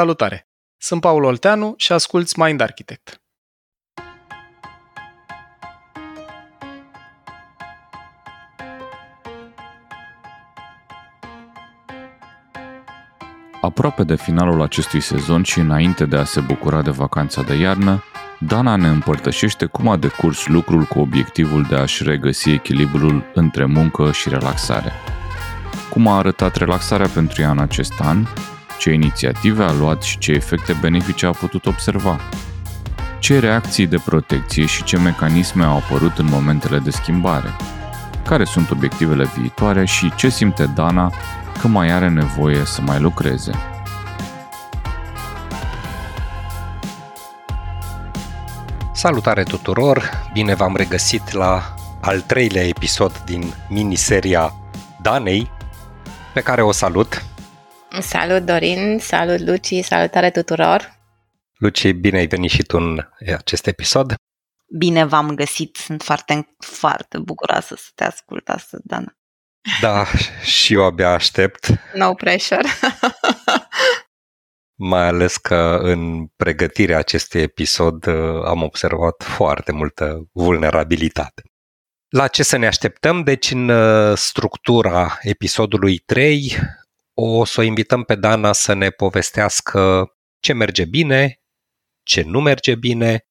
Salutare! Sunt Paul Olteanu și asculți Mind Architect. Aproape de finalul acestui sezon și înainte de a se bucura de vacanța de iarnă, Dana ne împărtășește cum a decurs lucrul cu obiectivul de a-și regăsi echilibrul între muncă și relaxare. Cum a arătat relaxarea pentru ea în acest an, ce inițiative a luat și ce efecte benefice a putut observa. Ce reacții de protecție și ce mecanisme au apărut în momentele de schimbare. Care sunt obiectivele viitoare și ce simte Dana că mai are nevoie să mai lucreze. Salutare tuturor! Bine v-am regăsit la al treilea episod din miniseria Danei, pe care o salut. Salut Dorin, salut Luci, salutare tuturor! Luci, bine ai venit și tu în acest episod. Bine v-am găsit, sunt foarte, foarte bucuroasă să te ascult astăzi, Dana. Da, și eu abia aștept. No pressure. Mai ales că în pregătirea acestui episod uh, am observat foarte multă vulnerabilitate. La ce să ne așteptăm? Deci în uh, structura episodului 3 o să o invităm pe Dana să ne povestească ce merge bine, ce nu merge bine,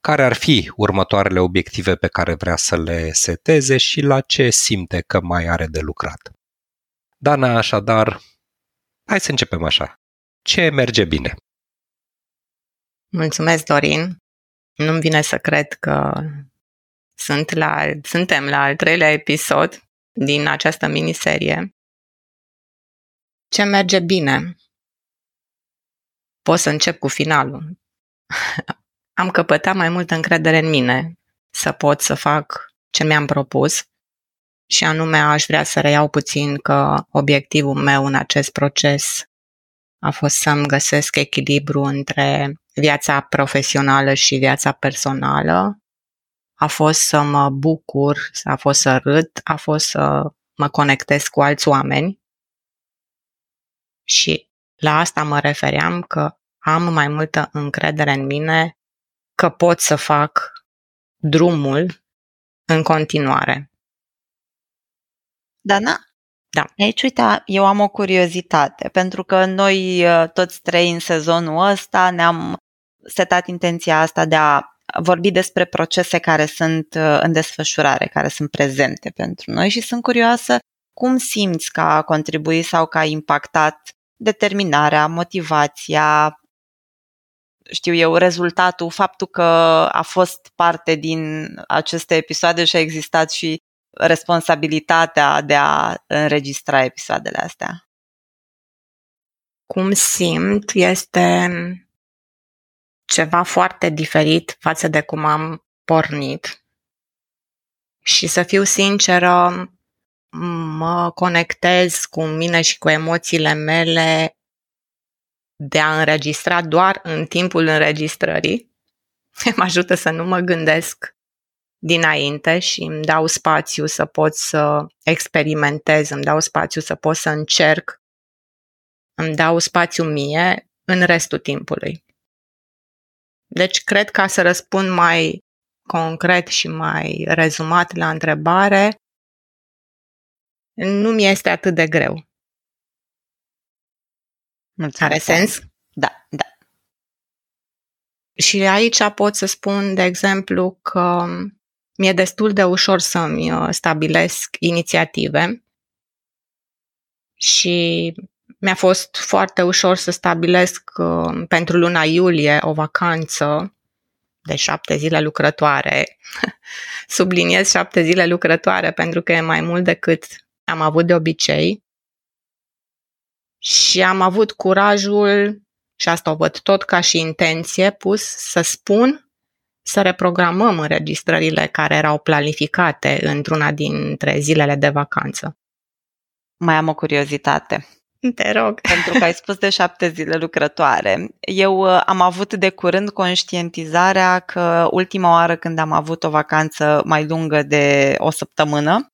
care ar fi următoarele obiective pe care vrea să le seteze și la ce simte că mai are de lucrat. Dana, așadar, hai să începem așa. Ce merge bine? Mulțumesc, Dorin. Nu-mi vine să cred că sunt la, suntem la al treilea episod din această miniserie. Ce merge bine? Pot să încep cu finalul. Am căpătat mai multă încredere în mine să pot să fac ce mi-am propus și anume aș vrea să reiau puțin că obiectivul meu în acest proces a fost să-mi găsesc echilibru între viața profesională și viața personală, a fost să mă bucur, a fost să râd, a fost să mă conectez cu alți oameni și la asta mă refeream că am mai multă încredere în mine că pot să fac drumul în continuare. Dana? Da. Aici, uite, eu am o curiozitate, pentru că noi uh, toți trei în sezonul ăsta ne-am setat intenția asta de a vorbi despre procese care sunt uh, în desfășurare, care sunt prezente pentru noi și sunt curioasă cum simți că a contribuit sau că a impactat determinarea, motivația, știu eu, rezultatul, faptul că a fost parte din aceste episoade și a existat și responsabilitatea de a înregistra episoadele astea? Cum simt este ceva foarte diferit față de cum am pornit. Și să fiu sinceră, mă conectez cu mine și cu emoțiile mele de a înregistra doar în timpul înregistrării. Mă ajută să nu mă gândesc dinainte și îmi dau spațiu să pot să experimentez, îmi dau spațiu să pot să încerc, îmi dau spațiu mie în restul timpului. Deci cred ca să răspund mai concret și mai rezumat la întrebare, nu mi este atât de greu. Mulțumesc. Are sens? Da, da. Și aici pot să spun, de exemplu, că mi-e destul de ușor să-mi uh, stabilesc inițiative și mi-a fost foarte ușor să stabilesc uh, pentru luna iulie o vacanță de șapte zile lucrătoare. Subliniez șapte zile lucrătoare pentru că e mai mult decât am avut de obicei și am avut curajul, și asta o văd tot ca și intenție pus, să spun să reprogramăm înregistrările care erau planificate într-una dintre zilele de vacanță. Mai am o curiozitate. Te rog. Pentru că ai spus de șapte zile lucrătoare. Eu uh, am avut de curând conștientizarea că ultima oară când am avut o vacanță mai lungă de o săptămână,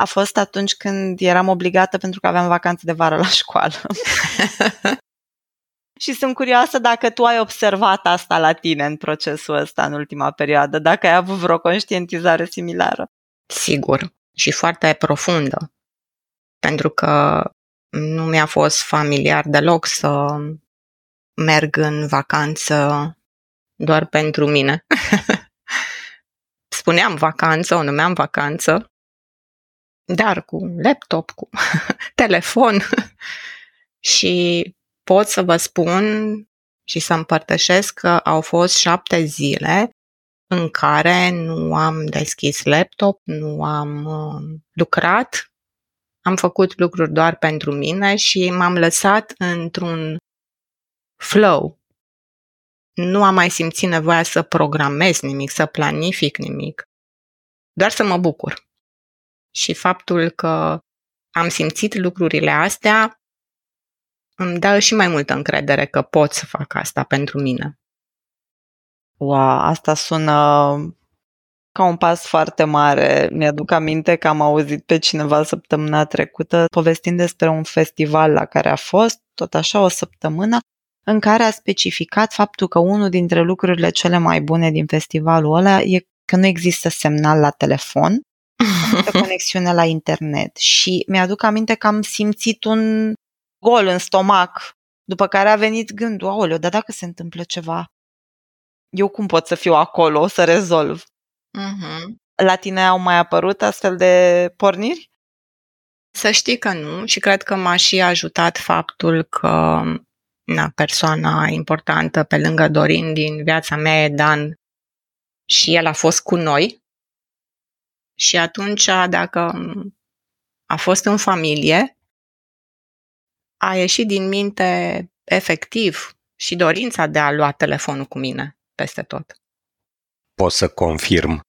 a fost atunci când eram obligată pentru că aveam vacanță de vară la școală. Și sunt curioasă dacă tu ai observat asta la tine în procesul ăsta în ultima perioadă, dacă ai avut vreo conștientizare similară. Sigur, și foarte profundă. Pentru că nu mi-a fost familiar deloc să merg în vacanță doar pentru mine. Spuneam vacanță, o numeam vacanță, dar cu laptop, cu telefon și pot să vă spun și să împărtășesc că au fost șapte zile în care nu am deschis laptop, nu am uh, lucrat, am făcut lucruri doar pentru mine și m-am lăsat într-un flow. Nu am mai simțit nevoia să programez nimic, să planific nimic, doar să mă bucur. Și faptul că am simțit lucrurile astea îmi dă și mai multă încredere că pot să fac asta pentru mine. Wow, asta sună ca un pas foarte mare. Mi-aduc aminte că am auzit pe cineva săptămâna trecută povestind despre un festival la care a fost, tot așa o săptămână, în care a specificat faptul că unul dintre lucrurile cele mai bune din festivalul ăla e că nu există semnal la telefon, există conexiune la internet. Și mi-aduc aminte că am simțit un gol în stomac, după care a venit gândul, aoleu, dar dacă se întâmplă ceva, eu cum pot să fiu acolo, să rezolv? Uh-huh. La tine au mai apărut astfel de porniri? Să știi că nu și cred că m-a și ajutat faptul că na, persoana importantă pe lângă Dorin din viața mea e Dan și el a fost cu noi. Și atunci, dacă a fost în familie, a ieșit din minte efectiv și dorința de a lua telefonul cu mine peste tot. Pot să confirm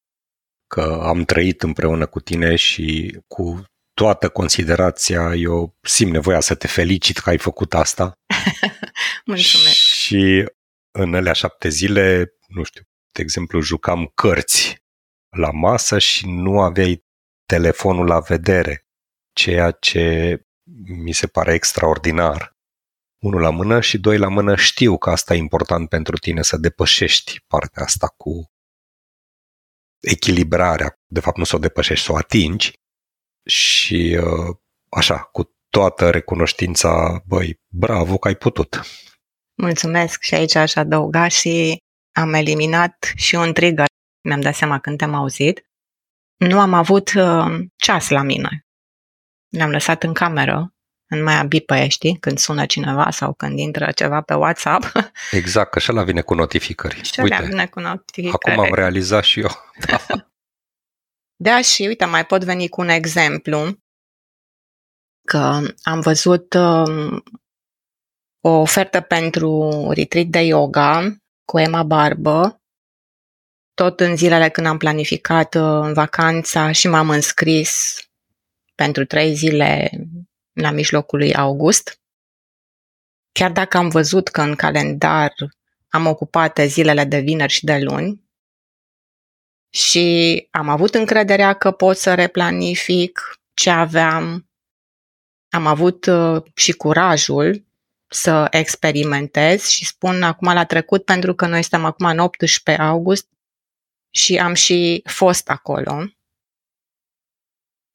că am trăit împreună cu tine și cu toată considerația, eu simt nevoia să te felicit că ai făcut asta. Mulțumesc. Și în alea șapte zile, nu știu, de exemplu, jucam cărți la masă și nu aveai telefonul la vedere, ceea ce mi se pare extraordinar. Unul la mână și doi la mână știu că asta e important pentru tine să depășești partea asta cu echilibrarea, de fapt nu să o depășești, să o atingi și uh, așa, cu toată recunoștința, băi, bravo că ai putut. Mulțumesc și aici aș adăuga și am eliminat și un trigger. Mi-am dat seama când te-am auzit. Nu am avut uh, ceas la mine. Le-am lăsat în cameră, în mai bipă, știi, când sună cineva sau când intră ceva pe WhatsApp. Exact, că și ăla vine cu notificări. Și ăla vine cu notificări. Acum am realizat și eu. Da. da, și uite, mai pot veni cu un exemplu că am văzut uh, o ofertă pentru retreat de yoga cu Emma Barbă, tot în zilele când am planificat uh, vacanța și m-am înscris pentru trei zile la mijlocul lui august. Chiar dacă am văzut că în calendar am ocupate zilele de vineri și de luni și am avut încrederea că pot să replanific ce aveam, am avut uh, și curajul să experimentez și spun acum la trecut pentru că noi suntem acum în 18 august și am și fost acolo.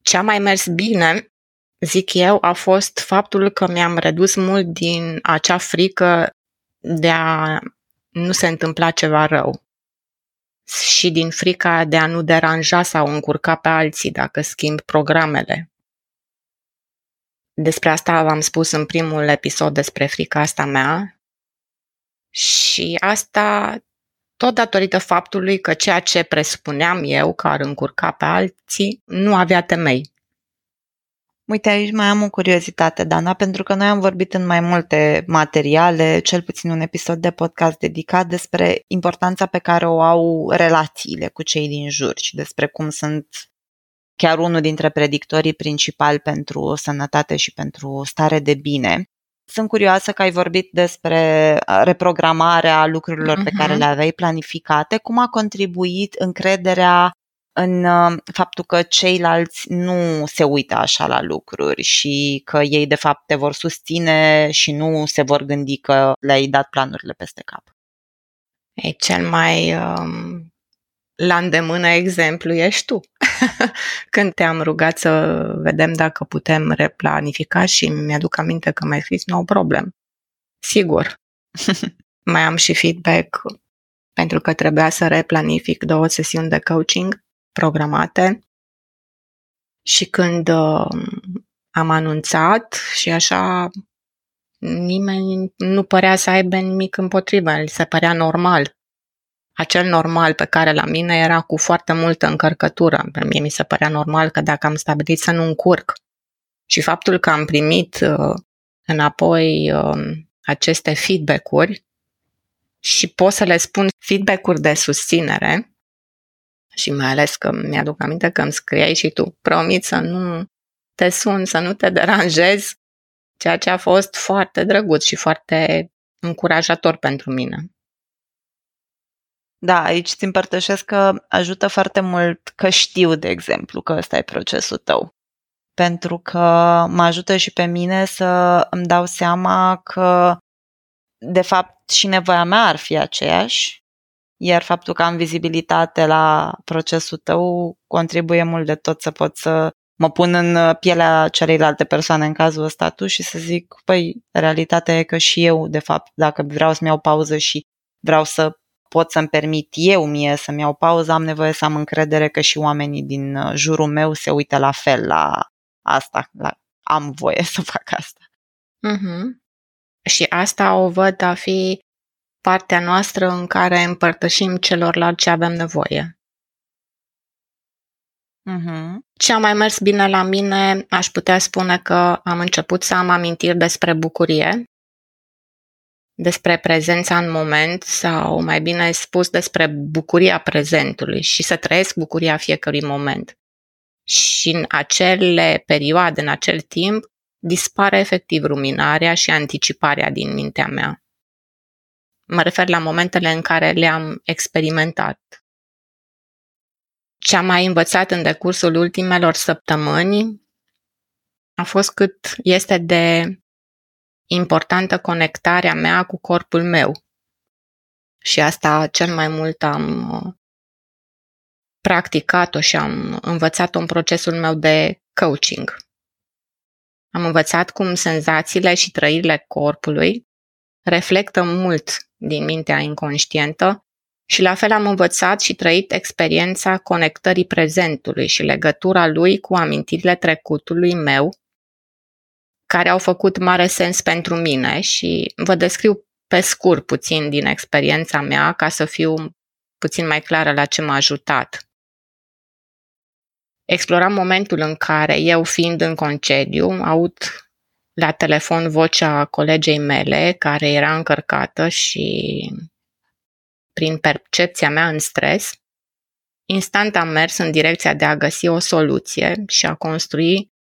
Ce a mai mers bine, zic eu, a fost faptul că mi-am redus mult din acea frică de a nu se întâmpla ceva rău și din frica de a nu deranja sau încurca pe alții dacă schimb programele. Despre asta v-am spus în primul episod despre frica asta mea și asta tot datorită faptului că ceea ce presupuneam eu că ar încurca pe alții nu avea temei. Uite, aici mai am o curiozitate, Dana, pentru că noi am vorbit în mai multe materiale, cel puțin un episod de podcast dedicat despre importanța pe care o au relațiile cu cei din jur și despre cum sunt chiar unul dintre predictorii principali pentru sănătate și pentru stare de bine. Sunt curioasă că ai vorbit despre reprogramarea lucrurilor uh-huh. pe care mhm. le aveai planificate. Cum a contribuit încrederea în uh, faptul că ceilalți nu se uită așa la lucruri și că ei de fapt te vor susține și nu se vor gândi că le-ai dat planurile peste cap. E cel mai um, la îndemână exemplu ești tu. Când te-am rugat să vedem dacă putem replanifica și mi-aduc aminte că mi-ai scris no problem. Sigur. mai am și feedback pentru că trebuia să replanific două sesiuni de coaching programate și când uh, am anunțat și așa nimeni nu părea să aibă nimic împotrivă, îl se părea normal. Acel normal pe care la mine era cu foarte multă încărcătură. Pe mie mi se părea normal că dacă am stabilit să nu încurc și faptul că am primit uh, înapoi uh, aceste feedback-uri și pot să le spun feedback-uri de susținere, și mai ales că mi-aduc aminte că îmi scriai și tu, promit să nu te sun, să nu te deranjez, ceea ce a fost foarte drăguț și foarte încurajator pentru mine. Da, aici îți împărtășesc că ajută foarte mult că știu, de exemplu, că ăsta e procesul tău. Pentru că mă ajută și pe mine să îmi dau seama că, de fapt, și nevoia mea ar fi aceeași iar faptul că am vizibilitate la procesul tău contribuie mult de tot să pot să mă pun în pielea celeilalte persoane în cazul ăsta tu și să zic, păi, realitatea e că și eu, de fapt, dacă vreau să-mi iau pauză și vreau să pot să-mi permit eu mie să-mi iau pauză, am nevoie să am încredere că și oamenii din uh, jurul meu se uită la fel la asta, la am voie să fac asta. Mm-hmm. Și asta o văd a fi partea noastră în care împărtășim celorlalți ce avem nevoie. Uh-huh. Ce a mai mers bine la mine, aș putea spune că am început să am amintiri despre bucurie, despre prezența în moment sau mai bine spus despre bucuria prezentului și să trăiesc bucuria fiecărui moment. Și în acele perioade, în acel timp, dispare efectiv ruminarea și anticiparea din mintea mea. Mă refer la momentele în care le-am experimentat. Ce am mai învățat în decursul ultimelor săptămăni a fost cât este de importantă conectarea mea cu corpul meu. Și asta cel mai mult am uh, practicat-o și am învățat-o în procesul meu de coaching. Am învățat cum senzațiile și trăirile corpului reflectă mult din mintea inconștientă și la fel am învățat și trăit experiența conectării prezentului și legătura lui cu amintirile trecutului meu, care au făcut mare sens pentru mine și vă descriu pe scurt puțin din experiența mea ca să fiu puțin mai clară la ce m-a ajutat. Exploram momentul în care eu, fiind în concediu, aud la telefon vocea colegei mele care era încărcată și prin percepția mea în stres, instant am mers în direcția de a găsi o soluție și a construi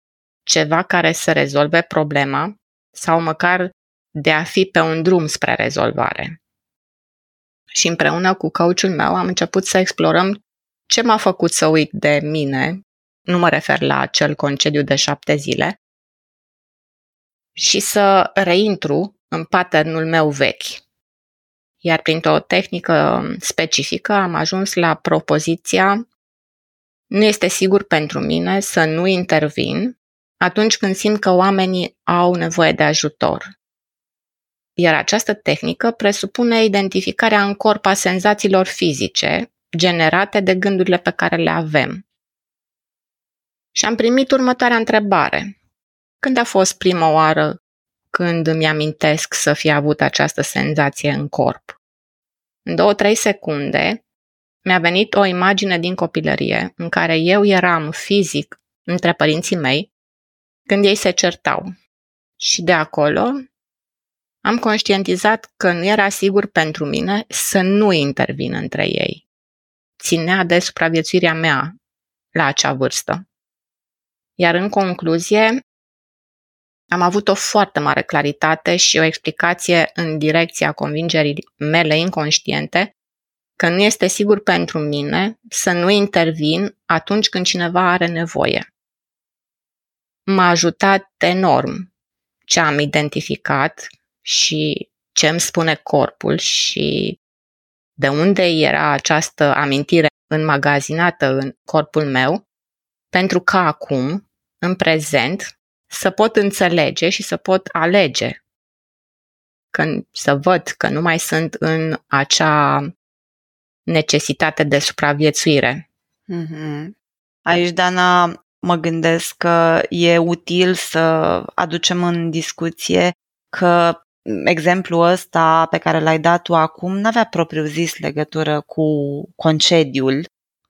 ceva care să rezolve problema sau măcar de a fi pe un drum spre rezolvare. Și împreună cu coachul meu am început să explorăm ce m-a făcut să uit de mine, nu mă refer la acel concediu de șapte zile, și să reintru în patternul meu vechi. Iar printr-o tehnică specifică am ajuns la propoziția nu este sigur pentru mine să nu intervin atunci când simt că oamenii au nevoie de ajutor. Iar această tehnică presupune identificarea în corp a senzațiilor fizice generate de gândurile pe care le avem. Și am primit următoarea întrebare. Când a fost prima oară când îmi amintesc să fi avut această senzație în corp? În două-trei secunde mi-a venit o imagine din copilărie în care eu eram fizic între părinții mei când ei se certau. Și de acolo am conștientizat că nu era sigur pentru mine să nu intervin între ei. Ținea de supraviețuirea mea la acea vârstă. Iar în concluzie, am avut o foarte mare claritate și o explicație în direcția convingerii mele inconștiente că nu este sigur pentru mine să nu intervin atunci când cineva are nevoie. M-a ajutat enorm ce am identificat și ce îmi spune corpul și de unde era această amintire înmagazinată în corpul meu, pentru că acum, în prezent, să pot înțelege și să pot alege. Când să văd că nu mai sunt în acea necesitate de supraviețuire. Mm-hmm. Aici, Dana, mă gândesc că e util să aducem în discuție că exemplul ăsta pe care l-ai dat tu acum nu avea propriu zis legătură cu concediul.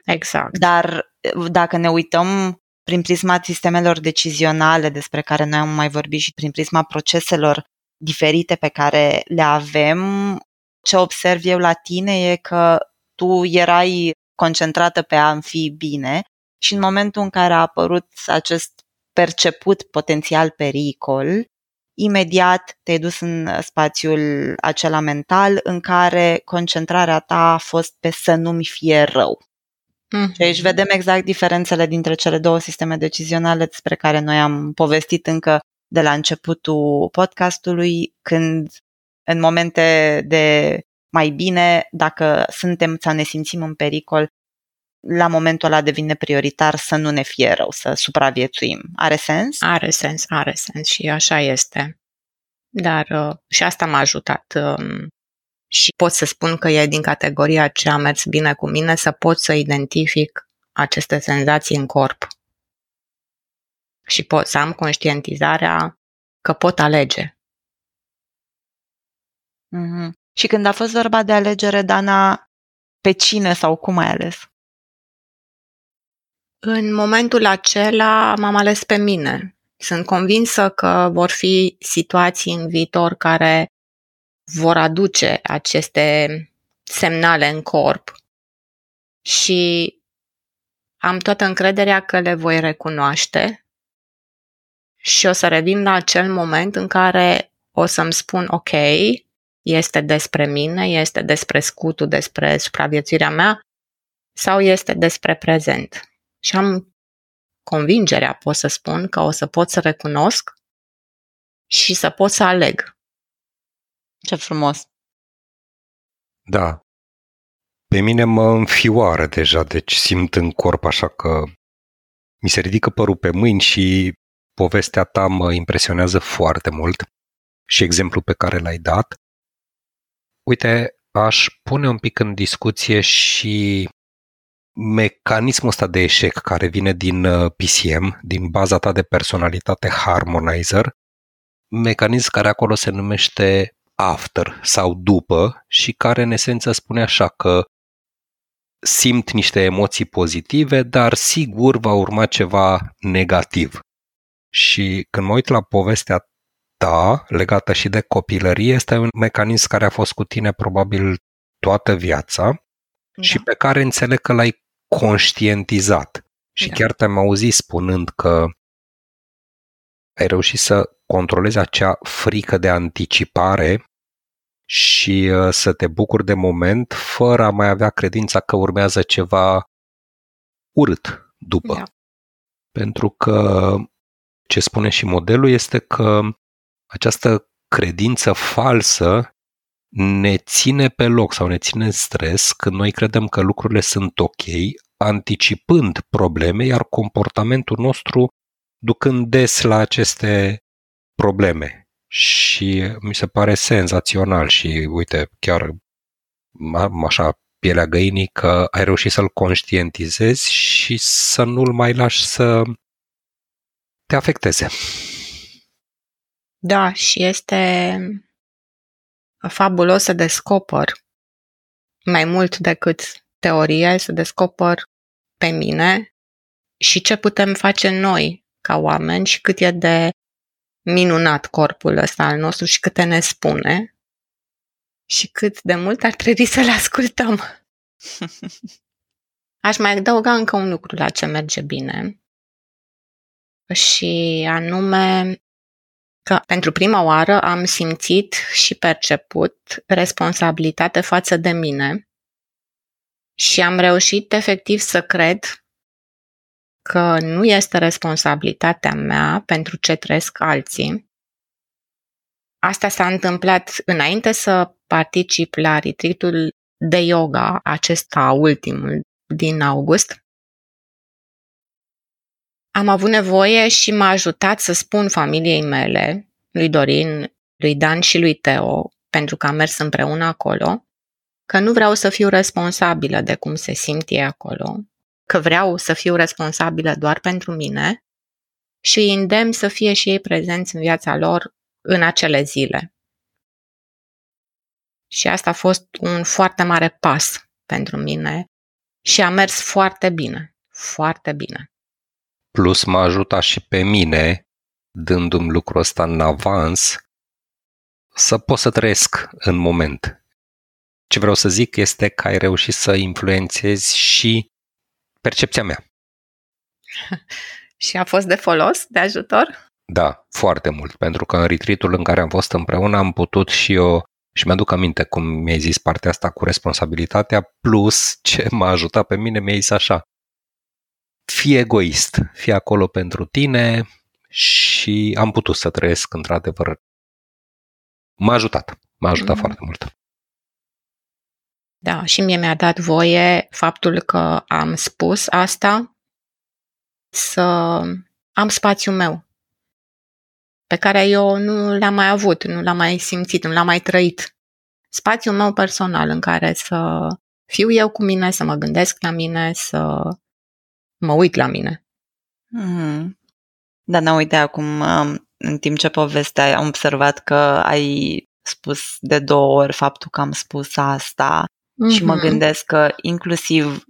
Exact. Dar dacă ne uităm prin prisma sistemelor decizionale despre care noi am mai vorbit și prin prisma proceselor diferite pe care le avem, ce observ eu la tine e că tu erai concentrată pe a fi bine și în momentul în care a apărut acest perceput potențial pericol, imediat te-ai dus în spațiul acela mental în care concentrarea ta a fost pe să nu-mi fie rău. Mm-hmm. Și aici vedem exact diferențele dintre cele două sisteme decizionale despre care noi am povestit încă de la începutul podcastului, când în momente de mai bine, dacă suntem sau ne simțim în pericol, la momentul ăla devine prioritar să nu ne fie rău, să supraviețuim. Are sens? Are sens, are sens și așa este. Dar uh, și asta m-a ajutat um, și pot să spun că e din categoria ce a mers bine cu mine să pot să identific aceste senzații în corp. Și pot să am conștientizarea că pot alege. Mm-hmm. Și când a fost vorba de alegere, Dana, pe cine sau cum ai ales? În momentul acela m-am ales pe mine. Sunt convinsă că vor fi situații în viitor care vor aduce aceste semnale în corp și am toată încrederea că le voi recunoaște și o să revin la acel moment în care o să-mi spun ok, este despre mine, este despre scutul, despre supraviețuirea mea sau este despre prezent. Și am convingerea, pot să spun, că o să pot să recunosc și să pot să aleg. Ce frumos! Da. Pe mine mă înfioară deja, deci simt în corp așa că mi se ridică părul pe mâini și povestea ta mă impresionează foarte mult și exemplul pe care l-ai dat. Uite, aș pune un pic în discuție și mecanismul ăsta de eșec care vine din uh, PCM, din baza ta de personalitate Harmonizer, mecanism care acolo se numește after sau după și care în esență spune așa că simt niște emoții pozitive, dar sigur va urma ceva negativ. Și când mă uit la povestea ta, legată și de copilărie, este un mecanism care a fost cu tine probabil toată viața da. și pe care înțeleg că l-ai conștientizat. Și da. chiar te-am auzit spunând că ai reușit să controlezi acea frică de anticipare și uh, să te bucuri de moment fără a mai avea credința că urmează ceva urât după. Da. Pentru că ce spune și modelul este că această credință falsă ne ține pe loc sau ne ține în stres când noi credem că lucrurile sunt ok, anticipând probleme, iar comportamentul nostru ducând des la aceste probleme. Și mi se pare senzațional și uite, chiar așa pielea găinii că ai reușit să-l conștientizezi și să nu-l mai lași să te afecteze. Da, și este fabulos să descoper mai mult decât teorie, să descoper pe mine și ce putem face noi ca oameni și cât e de minunat corpul ăsta al nostru și câte ne spune și cât de mult ar trebui să-l ascultăm. Aș mai adăuga încă un lucru la ce merge bine și anume că pentru prima oară am simțit și perceput responsabilitate față de mine Și am reușit efectiv să cred că nu este responsabilitatea mea pentru ce trăiesc alții. Asta s-a întâmplat înainte să particip la retreatul de yoga, acesta ultimul din august. Am avut nevoie și m-a ajutat să spun familiei mele, lui Dorin, lui Dan și lui Teo, pentru că am mers împreună acolo, că nu vreau să fiu responsabilă de cum se simt ei acolo, că vreau să fiu responsabilă doar pentru mine și îi îndemn să fie și ei prezenți în viața lor în acele zile. Și asta a fost un foarte mare pas pentru mine și a mers foarte bine, foarte bine. Plus m-a ajutat și pe mine, dându-mi lucrul ăsta în avans, să pot să trăiesc în moment. Ce vreau să zic este că ai reușit să influențezi și percepția mea. și a fost de folos, de ajutor? Da, foarte mult, pentru că în retreatul în care am fost împreună am putut și eu și mi-aduc aminte cum mi-ai zis partea asta cu responsabilitatea, plus ce m-a ajutat pe mine, mi-ai zis așa, fii egoist, fii acolo pentru tine și am putut să trăiesc într-adevăr. M-a ajutat, m-a ajutat mm. foarte mult. Da, și mie mi-a dat voie faptul că am spus asta să am spațiul meu pe care eu nu l-am mai avut, nu l-am mai simțit, nu l-am mai trăit. Spațiul meu personal în care să fiu eu cu mine, să mă gândesc la mine, să mă uit la mine. Mm. Da, nu uite, acum, în timp ce povesteai, am observat că ai spus de două ori faptul că am spus asta mm-hmm. și mă mhm. gândesc că inclusiv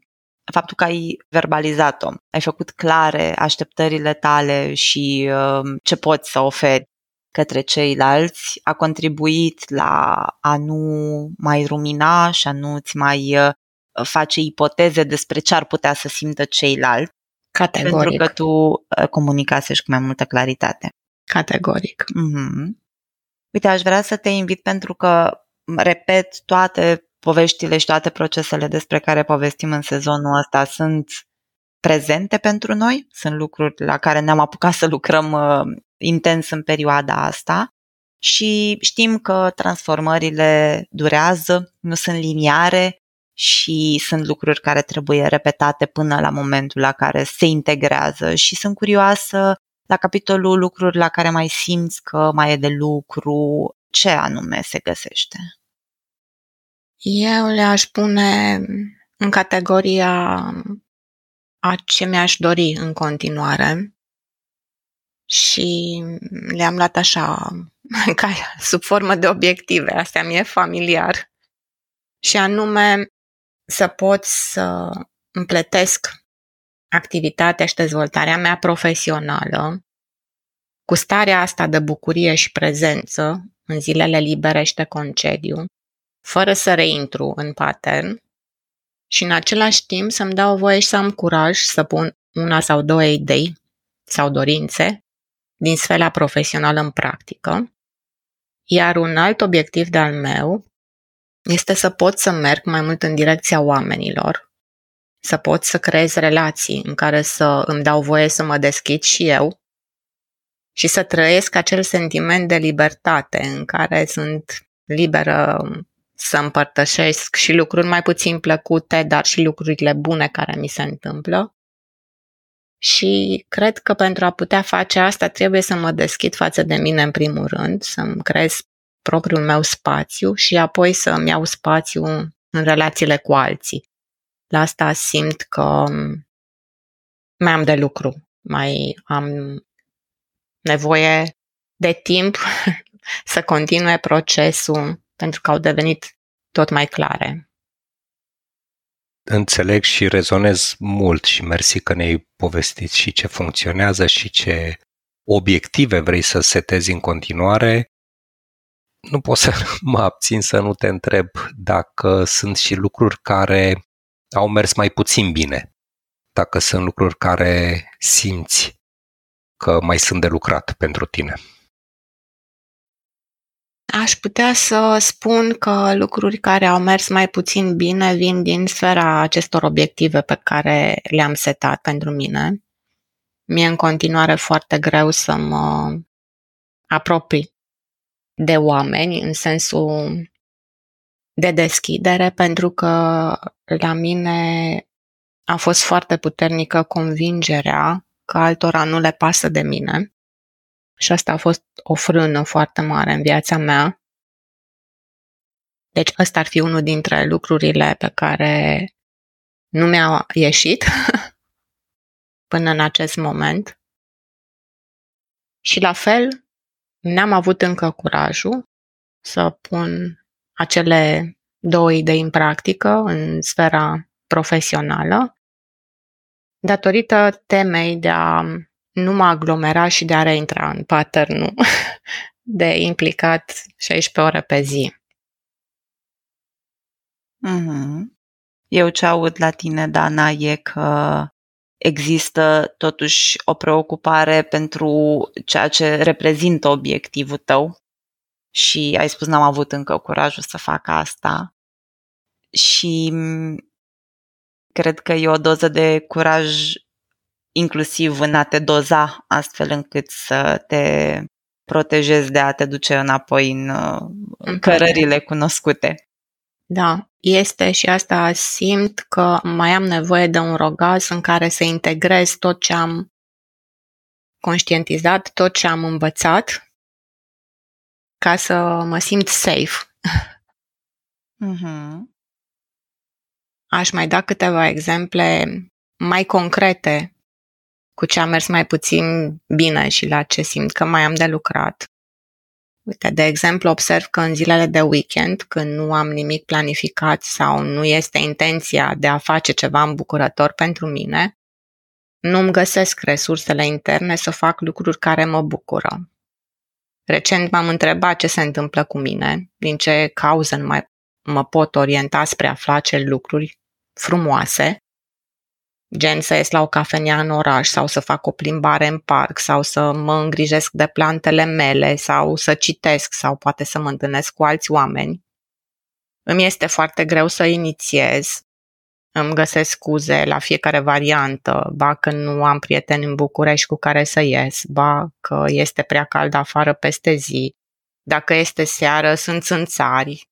faptul că ai verbalizat-o, ai făcut clare așteptările tale și uh, ce poți să oferi către ceilalți, a contribuit la a nu mai rumina și a nu-ți mai uh, face ipoteze despre ce ar putea să simtă ceilalți. Categoric. Pentru că tu uh, comunicasești cu mai multă claritate. Categoric. Mm-hmm. Uite, aș vrea să te invit pentru că, repet, toate poveștile și toate procesele despre care povestim în sezonul ăsta sunt prezente pentru noi, sunt lucruri la care ne-am apucat să lucrăm uh, intens în perioada asta și știm că transformările durează, nu sunt liniare și sunt lucruri care trebuie repetate până la momentul la care se integrează și sunt curioasă la capitolul lucruri la care mai simți că mai e de lucru, ce anume se găsește? Eu le-aș pune în categoria a ce mi-aș dori în continuare și le-am luat așa, ca sub formă de obiective, astea mi-e familiar. Și anume să pot să împletesc activitatea și dezvoltarea mea profesională cu starea asta de bucurie și prezență în zilele libere și de concediu, fără să reintru în pattern și în același timp să-mi dau voie și să am curaj să pun una sau două idei sau dorințe din sfera profesională în practică. Iar un alt obiectiv de-al meu este să pot să merg mai mult în direcția oamenilor, să pot să creez relații în care să îmi dau voie să mă deschid și eu și să trăiesc acel sentiment de libertate în care sunt liberă să împărtășesc și lucruri mai puțin plăcute, dar și lucrurile bune care mi se întâmplă. Și cred că pentru a putea face asta trebuie să mă deschid față de mine în primul rând, să-mi creez propriul meu spațiu și apoi să îmi iau spațiu în relațiile cu alții. La asta simt că mai am de lucru, mai am nevoie de timp să continue procesul pentru că au devenit tot mai clare. Înțeleg și rezonez mult și mersi că ne-ai povestit și ce funcționează și ce obiective vrei să setezi în continuare. Nu pot să mă abțin să nu te întreb dacă sunt și lucruri care au mers mai puțin bine, dacă sunt lucruri care simți că mai sunt de lucrat pentru tine. Aș putea să spun că lucruri care au mers mai puțin bine vin din sfera acestor obiective pe care le-am setat pentru mine. Mie în continuare foarte greu să mă apropii de oameni în sensul de deschidere, pentru că la mine a fost foarte puternică convingerea că altora nu le pasă de mine. Și asta a fost o frână foarte mare în viața mea. Deci ăsta ar fi unul dintre lucrurile pe care nu mi-a ieșit până în acest moment. Și la fel, n-am avut încă curajul să pun acele două idei în practică în sfera profesională, datorită temei de a nu mă aglomera și de a reintra în pattern de implicat 16 ore pe zi. Mm-hmm. Eu ce aud la tine, Dana, e că există totuși o preocupare pentru ceea ce reprezintă obiectivul tău și ai spus n-am avut încă curajul să fac asta și cred că e o doză de curaj inclusiv în a te doza astfel încât să te protejezi de a te duce înapoi în, în cărările cunoscute. Da, este și asta simt că mai am nevoie de un rogaz în care să integrez tot ce am conștientizat, tot ce am învățat ca să mă simt safe. Mm-hmm. Aș mai da câteva exemple mai concrete cu ce a mers mai puțin bine și la ce simt că mai am de lucrat. Uite, de exemplu, observ că în zilele de weekend, când nu am nimic planificat sau nu este intenția de a face ceva îmbucurător pentru mine, nu-mi găsesc resursele interne să fac lucruri care mă bucură. Recent m-am întrebat ce se întâmplă cu mine, din ce cauză nu mai mă pot orienta spre a face lucruri frumoase, gen să ies la o cafenea în oraș sau să fac o plimbare în parc sau să mă îngrijesc de plantele mele sau să citesc sau poate să mă întâlnesc cu alți oameni. Îmi este foarte greu să inițiez, îmi găsesc scuze la fiecare variantă, ba că nu am prieteni în București cu care să ies, ba că este prea cald afară peste zi, dacă este seară sunt țânțari,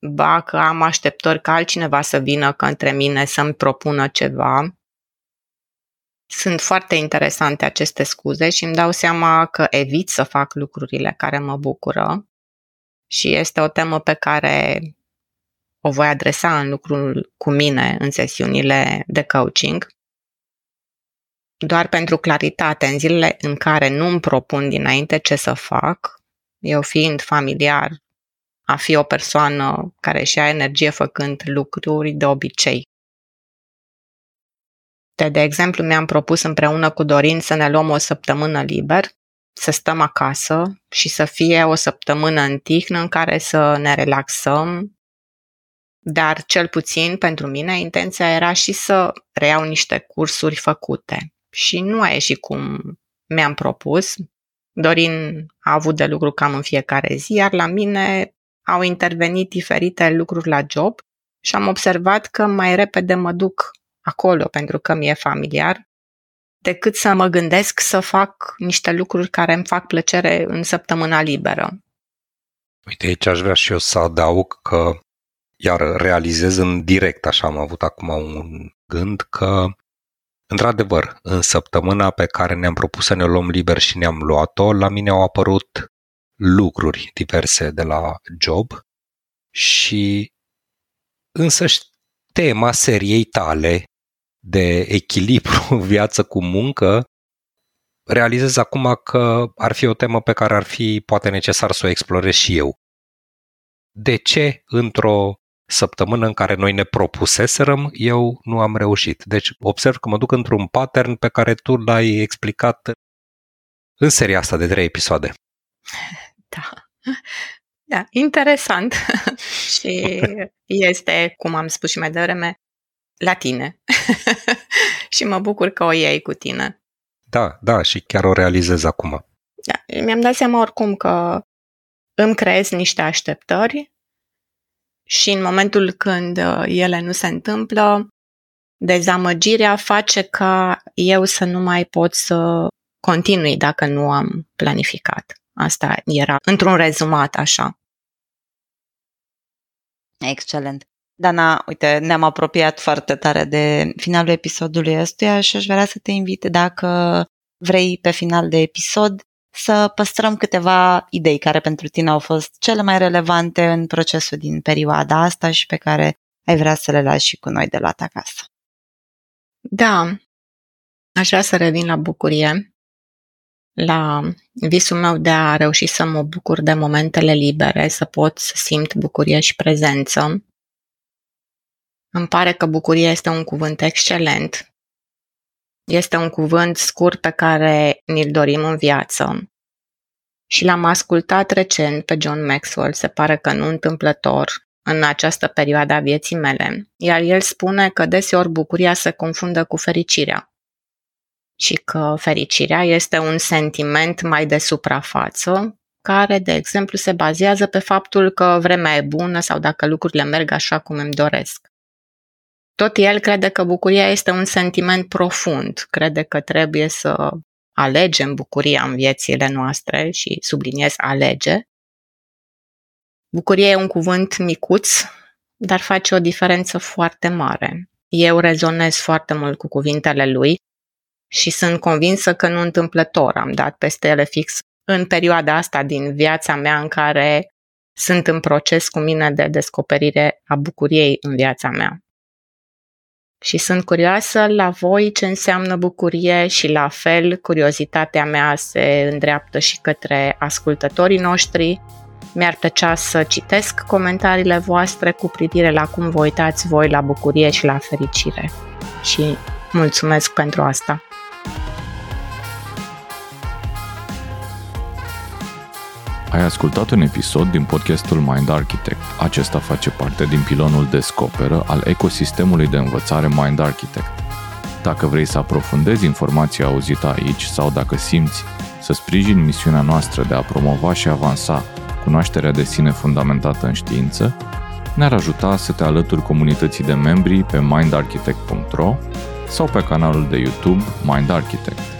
ba că am așteptări ca altcineva să vină către mine să-mi propună ceva. Sunt foarte interesante aceste scuze și îmi dau seama că evit să fac lucrurile care mă bucură și este o temă pe care o voi adresa în lucrul cu mine în sesiunile de coaching. Doar pentru claritate, în zilele în care nu îmi propun dinainte ce să fac, eu fiind familiar, a fi o persoană care și-a energie făcând lucruri de obicei. De, de exemplu, mi-am propus împreună cu Dorin să ne luăm o săptămână liber, să stăm acasă și să fie o săptămână în tihnă în care să ne relaxăm, dar cel puțin pentru mine intenția era și să reiau niște cursuri făcute. Și nu a ieșit cum mi-am propus. Dorin a avut de lucru cam în fiecare zi, iar la mine au intervenit diferite lucruri la job și am observat că mai repede mă duc acolo pentru că mi-e familiar decât să mă gândesc să fac niște lucruri care îmi fac plăcere în săptămâna liberă. Uite, aici aș vrea și eu să adaug că iar realizez în direct, așa am avut acum un gând, că într-adevăr, în săptămâna pe care ne-am propus să ne luăm liber și ne-am luat-o, la mine au apărut lucruri diverse de la job și însăși tema seriei tale de echilibru viață cu muncă realizez acum că ar fi o temă pe care ar fi poate necesar să o explorez și eu. De ce într-o săptămână în care noi ne propuseserăm, eu nu am reușit. Deci observ că mă duc într-un pattern pe care tu l-ai explicat în seria asta de trei episoade. Da. Da, interesant. și este, cum am spus și mai devreme, la tine. și mă bucur că o iei cu tine. Da, da, și chiar o realizez acum. Da, mi-am dat seama oricum că îmi creez niște așteptări și în momentul când uh, ele nu se întâmplă, dezamăgirea face ca eu să nu mai pot să continui dacă nu am planificat. Asta era într-un rezumat așa. Excelent. Dana, uite, ne-am apropiat foarte tare de finalul episodului ăstuia și aș vrea să te invit dacă vrei pe final de episod să păstrăm câteva idei care pentru tine au fost cele mai relevante în procesul din perioada asta și pe care ai vrea să le lași și cu noi de la acasă. Da, aș vrea să revin la bucurie, la visul meu de a reuși să mă bucur de momentele libere, să pot să simt bucurie și prezență. Îmi pare că bucuria este un cuvânt excelent este un cuvânt scurt pe care ni-l dorim în viață. Și l-am ascultat recent pe John Maxwell, se pare că nu întâmplător, în această perioadă a vieții mele, iar el spune că deseori bucuria se confundă cu fericirea și că fericirea este un sentiment mai de suprafață, care, de exemplu, se bazează pe faptul că vremea e bună sau dacă lucrurile merg așa cum îmi doresc. Tot el crede că bucuria este un sentiment profund, crede că trebuie să alegem bucuria în viețile noastre și subliniez alege. Bucuria e un cuvânt micuț, dar face o diferență foarte mare. Eu rezonez foarte mult cu cuvintele lui și sunt convinsă că nu întâmplător am dat peste ele fix în perioada asta din viața mea în care sunt în proces cu mine de descoperire a bucuriei în viața mea și sunt curioasă la voi ce înseamnă bucurie și la fel curiozitatea mea se îndreaptă și către ascultătorii noștri. Mi-ar plăcea să citesc comentariile voastre cu privire la cum vă uitați voi la bucurie și la fericire. Și mulțumesc pentru asta! Ai ascultat un episod din podcastul Mind Architect. Acesta face parte din pilonul Descoperă al ecosistemului de învățare Mind Architect. Dacă vrei să aprofundezi informația auzită aici sau dacă simți să sprijini misiunea noastră de a promova și avansa cunoașterea de sine fundamentată în știință, ne-ar ajuta să te alături comunității de membri pe mindarchitect.ro sau pe canalul de YouTube Mind Architect.